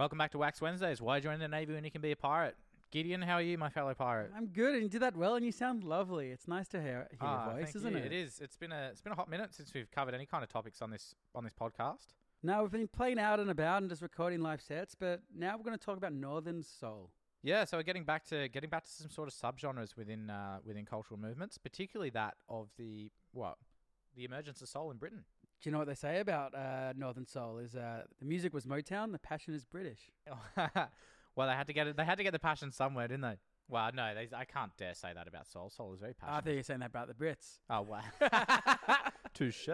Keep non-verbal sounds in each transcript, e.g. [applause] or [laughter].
Welcome back to Wax Wednesdays. Why join the Navy when you can be a pirate? Gideon, how are you, my fellow pirate? I'm good, and you did that well, and you sound lovely. It's nice to hear, hear Ah, your voice, isn't you. it? It is. It's been a it's been a hot minute since we've covered any kind of topics on this on this podcast. Now we've been playing out and about and just recording live sets, but now we're going to talk about Northern Soul. Yeah, so we're getting back to getting back to some sort of subgenres within uh, within cultural movements, particularly that of the what the emergence of soul in Britain. Do you know what they say about uh, Northern Soul? Is uh, the music was Motown, the passion is British. [laughs] well, they had to get it. They had to get the passion somewhere, didn't they? Well, no, they, I can't dare say that about soul. Soul is very passionate. I thought you were saying that about the Brits. oh wow, [laughs] [laughs] touche.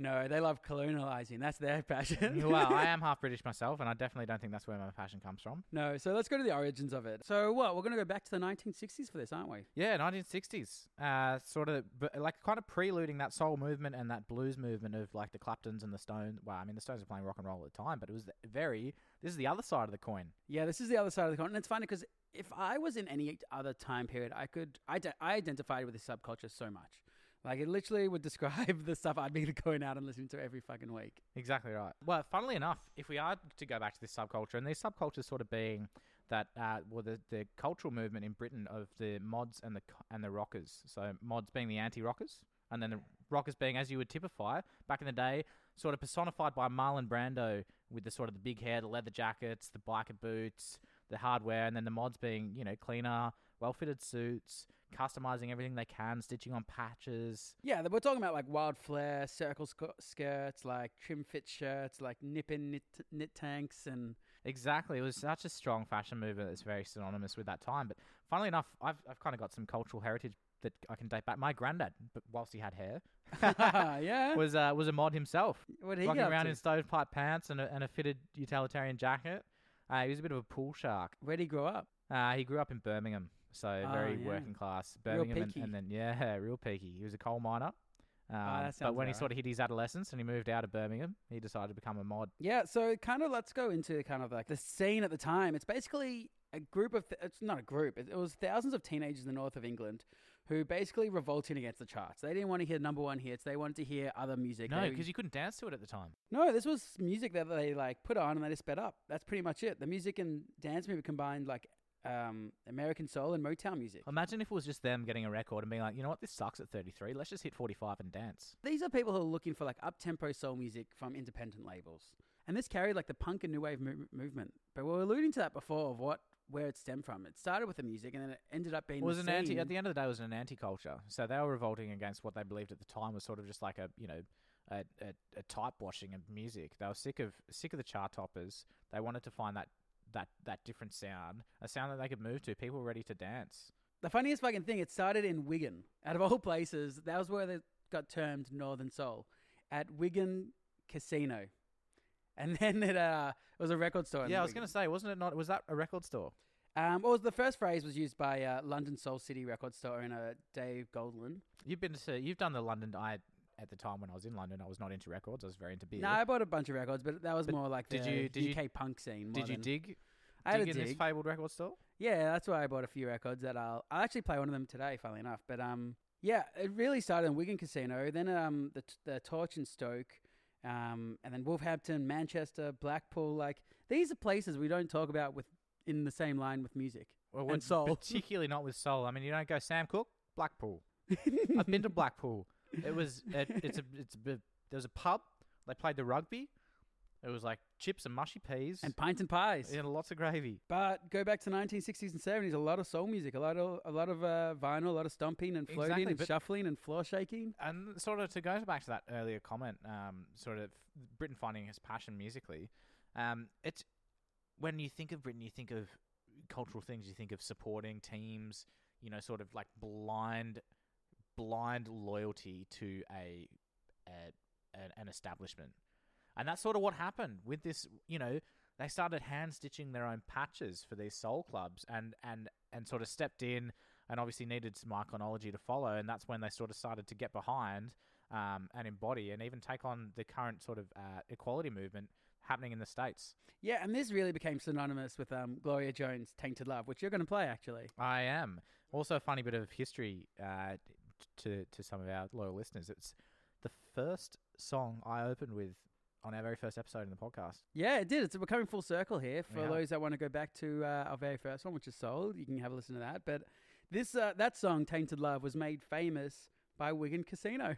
No, they love colonializing. That's their [laughs] passion. well, I am half [laughs] British myself, and I definitely don't think that's where my passion comes from. no, so let's go to the origins of it. So what? We're going to go back to the 1960s for this, aren't we? Yeah, 1960s. Uh, sort of, like kind of preluding that soul movement and that blues movement of like the Claptons and the Stones. Well, I mean, the Stones were playing rock and roll at the time, but it was very. This is the other side of the coin. Yeah, this is the other side of the coin. And it's funny because if I was in any other time period, I could I, I identified with this subculture so much. Like it literally would describe [laughs] the stuff I'd be going out and listening to every fucking week. Exactly right. Well, funnily enough, if we are to go back to this subculture, and these subcultures sort of being that, uh, well, the, the cultural movement in Britain of the mods and the and the rockers. So mods being the anti-rockers, and then the rockers being, as you would typify back in the day, sort of personified by Marlon Brando with the sort of the big hair, the leather jackets, the biker boots, the hardware, and then the mods being, you know, cleaner, well-fitted suits, customizing everything they can, stitching on patches. Yeah, we're talking about like wild flare, circle sc- skirts, like trim fit shirts, like nipping knit, knit tanks, and Exactly. It was such a strong fashion movement that's very synonymous with that time. But funnily enough, I've, I've kind of got some cultural heritage that I can date back. My granddad, but whilst he had hair, [laughs] [laughs] yeah, was uh, was a mod himself. what he Rocking get around to? in stovepipe pants and a, and a fitted utilitarian jacket. Uh, he was a bit of a pool shark. Where did he grow up? Uh, he grew up in Birmingham, so Ah, very yeah. working class. Birmingham, and, and then yeah, [laughs] real peaky. He was a coal miner. Um, that but when he about sort of hit his adolescence and he moved out of Birmingham, he decided to become a mod. Yeah, so kind of let's go into kind of like the scene at the time. It's basically a group of, it's not a group, it, was thousands of teenagers in the north of England who basically revolted against the charts. They didn't want to hear number one hits, they wanted to hear other music. No, because you couldn't dance to it at the time. no, this was music that they like put on and they just sped up. That's pretty much it. The music and dance movie combined like um, American soul and Motown music. Imagine if it was just them getting a record and being like, you know what, this sucks at 33. Let's just hit 45 and dance. These are people who are looking for like up tempo soul music from independent labels, and this carried like the punk and new wave mo- movement. But we were alluding to that before of what where it stemmed from. It started with the music, and then it ended up being It was an anti. At the end of the day, it was an anti-culture. So they were revolting against what they believed at the time was sort of just like a, you know, a, a, a type washing of music. They were sick of sick of the chart toppers. They wanted to find that that that different sound, a sound that they could move to. People were ready to dance. The funniest fucking thing, it started in Wigan. Out of all [laughs] places, that was where they got termed Northern Soul at Wigan Casino, and [laughs] then it uh it was a record store. Yeah, I was going to say, wasn't it not? Was that a record store? Um, well, the first phrase was used by uh, London Soul City record store owner Dave Godin. You've been to. You've done the London. I at the time when I was in London, I was not into records. I was very into beer. No, I bought a bunch of records, but that was But more like did the you- did you- UK punk scene. Did you than- dig? I had dig a in this dig. fabled record store? Yeah, that's why I bought a few records that I'll I'll actually play one of them today, funnily enough. But um, yeah, it really started in Wigan Casino, then um the the Torch and Stoke, um, and then Wolverhampton, Manchester, Blackpool. Like these are places we don't talk about with in the same line with music Well, and soul. particularly not with soul. I mean, you don't go Sam Cooke, Blackpool. [laughs] I've been to Blackpool. It was it, it's a it's a, bit- there was a pub. They played the rugby. It was like chips and mushy peas and pints and pies. and lots of gravy. But go back to 1960s and 70s, a lot of soul music, a lot of a lot of uh, vinyl, a lot of stomping and floating Exactly, and shuffling and floor shaking. And sort of to go back to that earlier comment, um, sort of Britain finding his passion musically. Um, it's when you think of Britain, you think of cultural things. You think of supporting teams. You know, sort of like blind, blind loyalty to a, a an, an establishment, and that's sort of what happened with this. You know, they started hand stitching their own patches for these soul clubs, and and and sort of stepped in, and obviously needed some iconology to follow, and that's when they sort of started to get behind um, and embody, and even take on the current sort of uh, equality movement happening in the states. Yeah, and this really became synonymous with um, Gloria Jones' "Tainted Love," which you're going to play actually. I am also a funny bit of history uh, to to some of our loyal listeners. It's the first song I opened with on our very first episode in the podcast. Yeah, it did. It's we're coming full circle here. For Yeah. those that want to go back to uh, our very first one, which is Soul, you can have a listen to that. But this uh, that song, "Tainted Love," was made famous by Wigan Casino,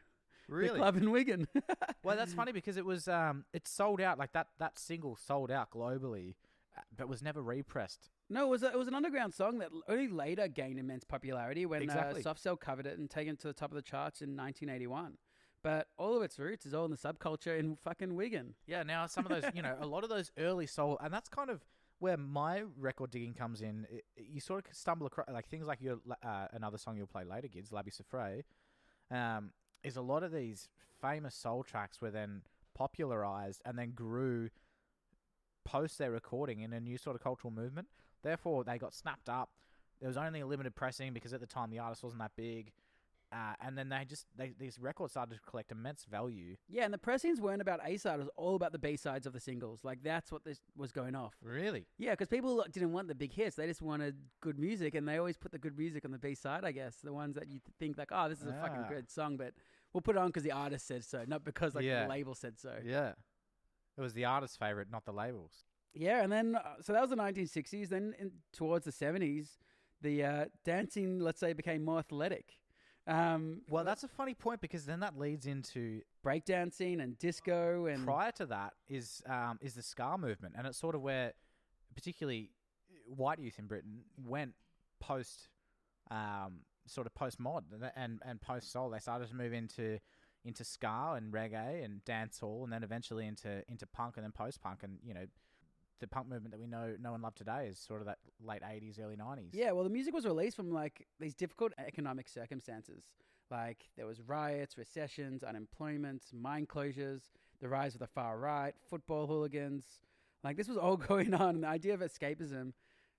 the club in Wigan. [laughs] Well, that's funny because it was um, it sold out like that. That single sold out globally, uh, but was never repressed. No, it was a, it was an underground song that only later gained immense popularity when Exactly. uh, Soft Cell covered it and taken it to the top of the charts in 1981. But all of its roots is all in the subculture in fucking Wigan. Yeah. Now some of those, you know, a lot of those early soul, and that's kind of where my record digging comes in. It, you sort of stumble across like things like your uh, another song you'll play later, Gids, Labi Siffre, um, is a lot of these famous soul tracks were then popularized and then grew post their recording in a new sort of cultural movement. Therefore, they got snapped up. There was only a limited pressing because at the time the artist wasn't that big. Uh, and then they just they, these records started to collect immense value. Yeah, and the pressings weren't about A side; it was all about the B sides of the singles. Like that's what this was going off. Really? Yeah, because people didn't want the big hits; they just wanted good music, and they always put the good music on the B side. I guess the ones that you think like, oh, this is a fucking Ah. good song, but we'll put it on because the artist said so, not because like Yeah. the label said so. Yeah. It was the artist's favorite, not the labels. Yeah, and then uh, so that was the 1960s. Then in, towards the 70s, the uh, dancing, let's say, became more athletic. Um, Well, that's a funny point because then that leads into breakdancing and disco and prior to that is um, is the ska movement, and it's sort of where, particularly white youth in Britain went post, um, sort of post mod and and post soul. They started to move into into ska and reggae and dancehall, and then eventually into into punk and then post punk, and you know. The punk movement that we know, know and love today is sort of that late '80s, early '90s. Yeah, well, the music was released from like these difficult economic circumstances. Like there was riots, recessions, unemployment, mine closures, the rise of the far right, football hooligans. Like this was all [laughs] going on. And the idea of escapism,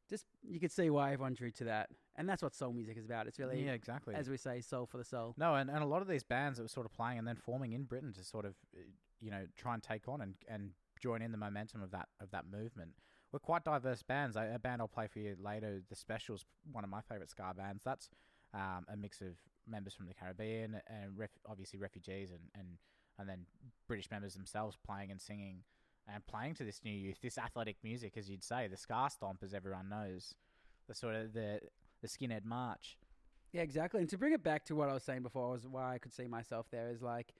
just you could see why everyone drew to that. And that's what soul music is about. It's really, yeah, exactly. as we say, soul for the soul. No, and, and a lot of these bands that were sort of playing and then forming in Britain to sort of, uh, you know, try and take on and, and join in the momentum of that of that movement were quite diverse bands. A, band I'll play for you later, The Specials, one of my favourite ska bands. That's um, a mix of members from the Caribbean and ref- obviously refugees and, and and then British members themselves playing and singing and playing to this new youth, this athletic music, as you'd say, the ska stomp, as everyone knows, the sort of the the skinhead march. Yeah, exactly. And to bring it back to what I was saying before, was why I could see myself there is like,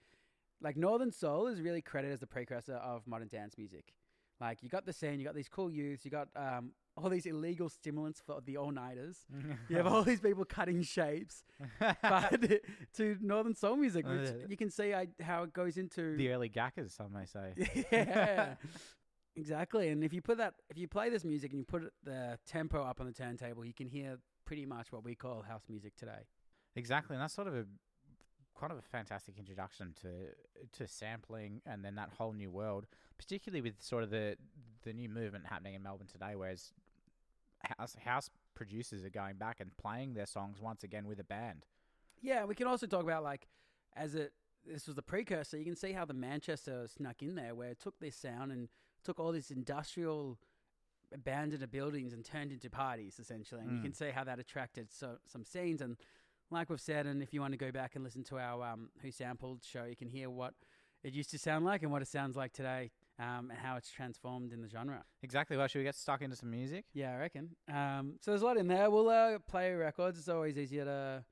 like Northern Soul is really credited as the precursor of modern dance music. Like you got the scene, you got these cool youths, you got um, all these illegal stimulants for the all nighters. [laughs] You have all these people cutting shapes, but [laughs] [laughs] to Northern Soul music, which Uh, you can see I, how it goes into the early gackers, some may say. yeah, exactly. And if you put that, if you play this music and you put the tempo up on the turntable, you can hear pretty much what we call house music today. Exactly, and that's sort of a kind of a fantastic introduction to to sampling and then that whole new world, particularly with sort of the the new movement happening in Melbourne today, whereas house house producers are going back and playing their songs once again with a band. Yeah, we can also talk about like as it this was the precursor. You can see how the Manchester snuck in there, where it took this sound and took all these industrial abandoned buildings and turned into parties essentially. And you can Mm. see how that attracted so some scenes. And like we've said, and if you want to go back and listen to our um, Who Sampled show, you can hear what it used to sound like and what it sounds like today, um, and how it's transformed in the genre. Exactly. Well, should we get stuck into some music? Yeah, I reckon. Um, so there's a lot in there. We'll uh, play records. It's always easier to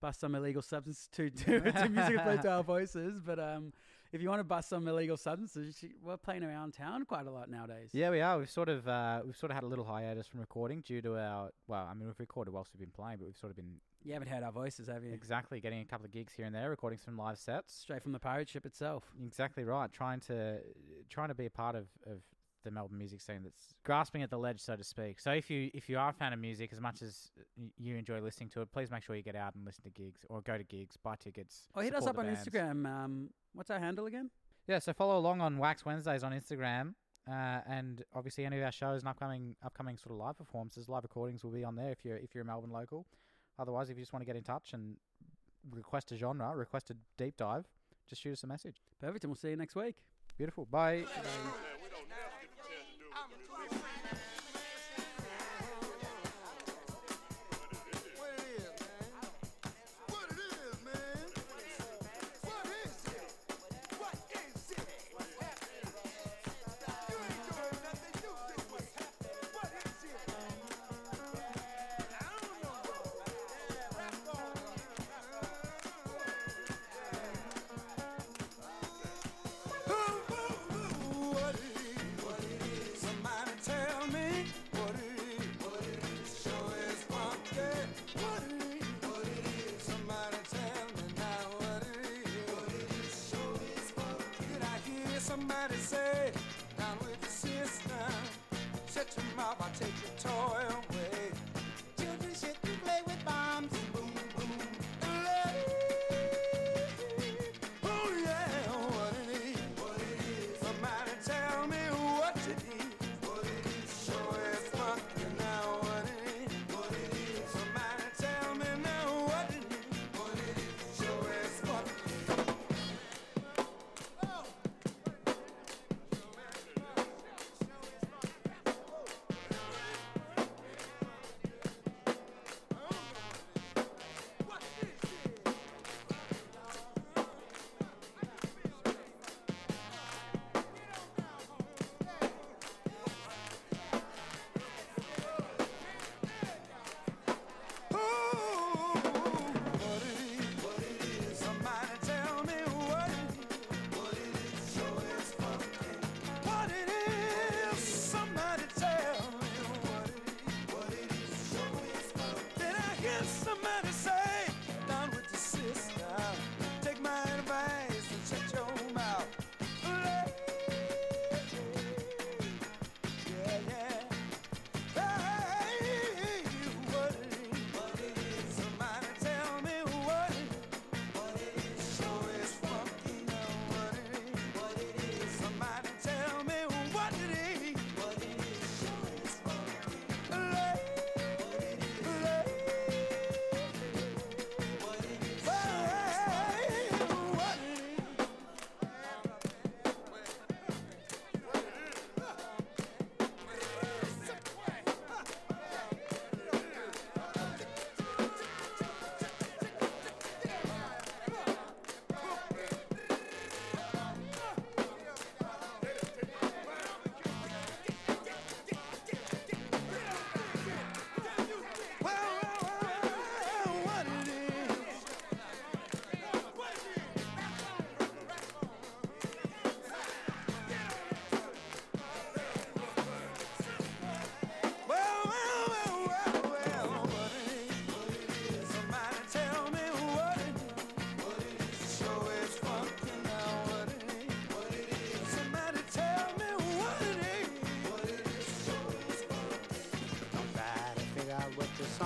bust some illegal substance to [laughs] to, to music and play to our voices. But um, if you want to bust some illegal substances, we're playing around town quite a lot nowadays. Yeah, we are. We've sort of uh, we've sort of had a little hiatus from recording due to our well, I mean we've recorded whilst we've been playing, but we've sort of been You haven't heard our voices, have you? exactly getting a couple of gigs here and there, recording some live sets. Straight from the pirate ship itself. Exactly right. Trying to trying to be a part of, of the Melbourne music scene that's grasping at the ledge, so to speak. So if you if you are a fan of music, as much as you enjoy listening to it, please make sure you get out and listen to gigs or go to gigs, buy tickets. Or hit us up on bands. Instagram. Um, what's our handle again? Yeah, so follow along on Wax Wednesdays on Instagram. Uh, and obviously, any of our shows and upcoming upcoming sort of live performances, live recordings will be on there if you're if you're a Melbourne local. Otherwise, if you just want to get in touch and request a genre, request a deep dive, just shoot us a message. Perfect, and we'll see you next week. Beautiful. Bye. What somebody say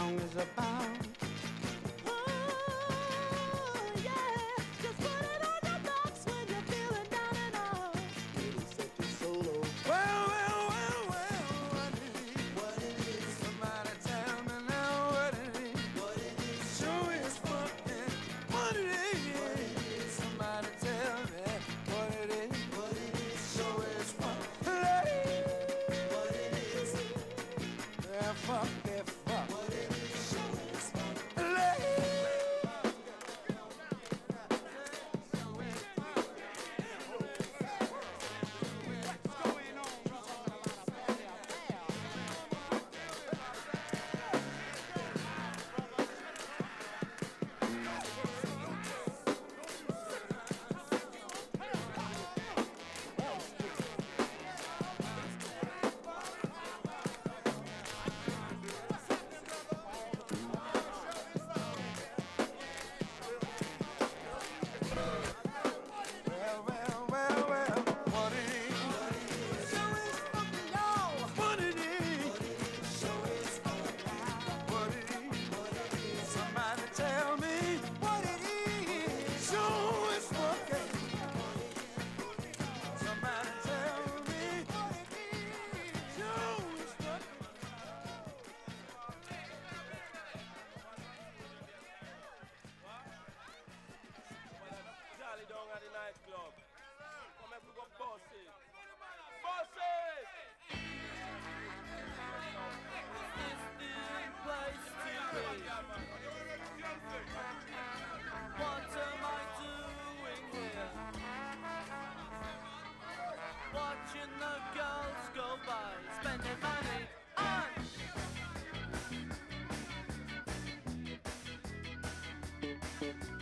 song is about What am I doing here? Watching the girls go by, spending money on. Thank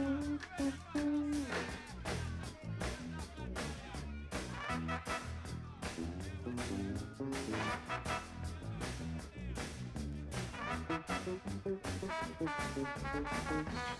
I won't dance in a club like this. All the girls are slags and the beer tastes just like piss.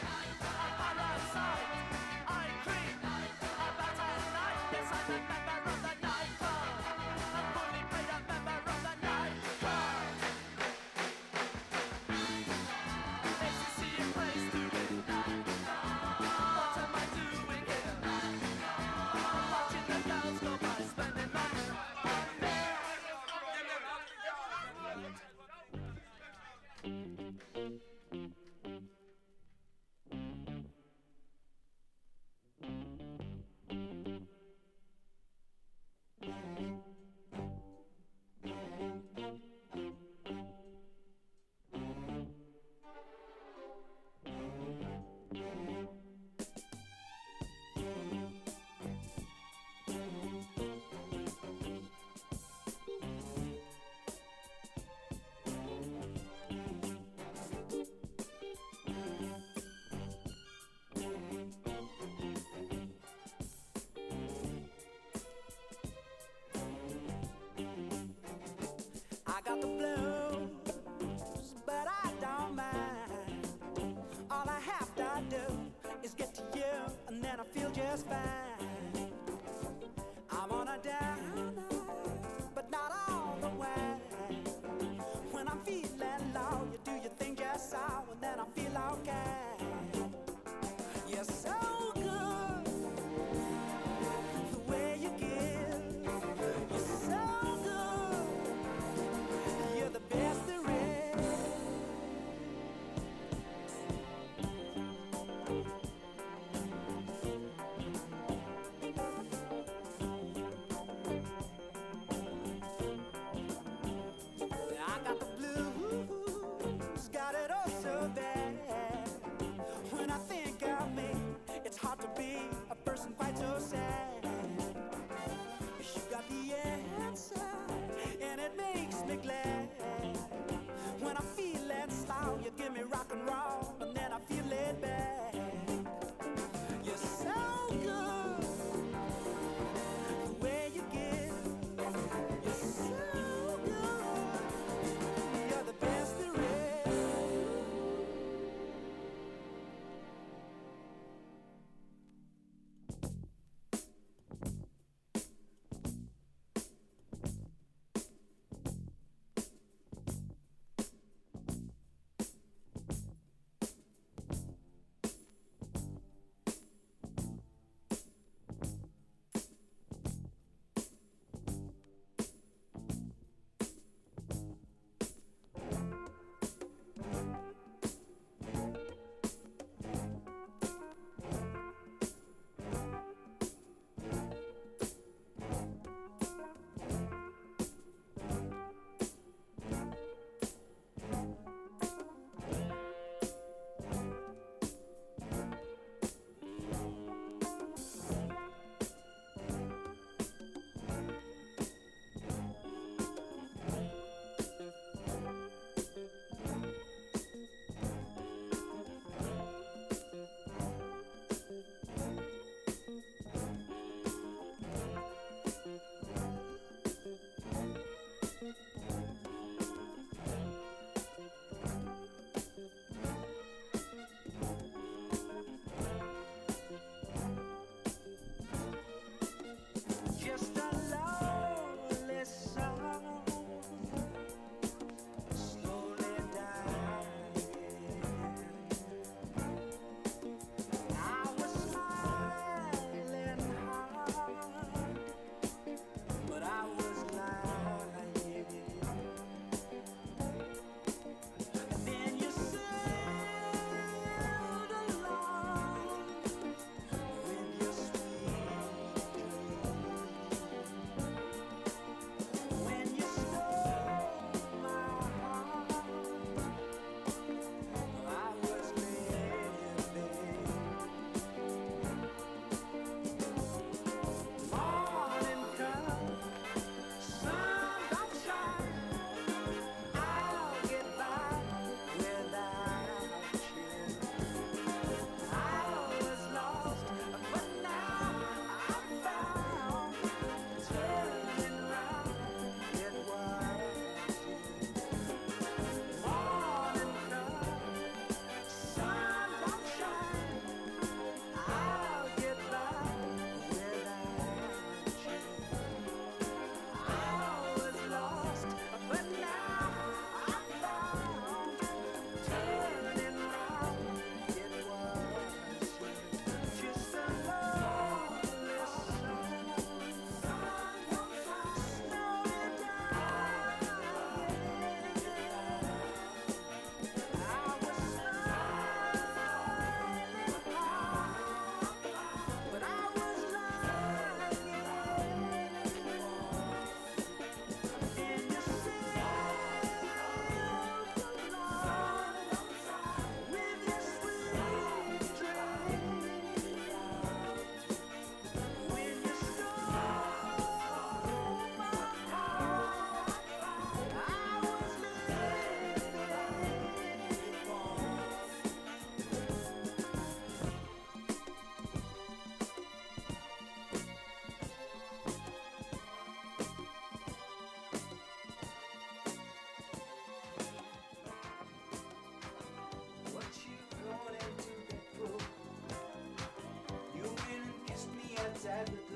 sadness.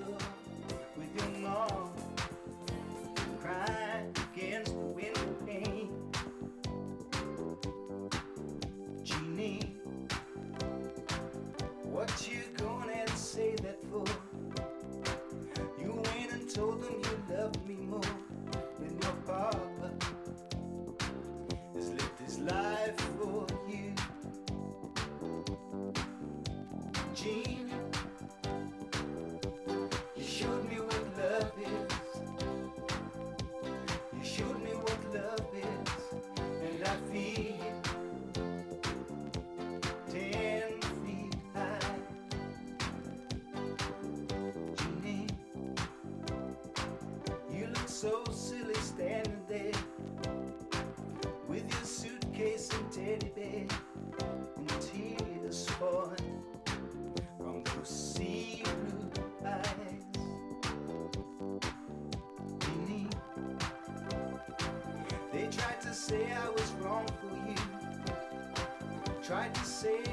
Tried to say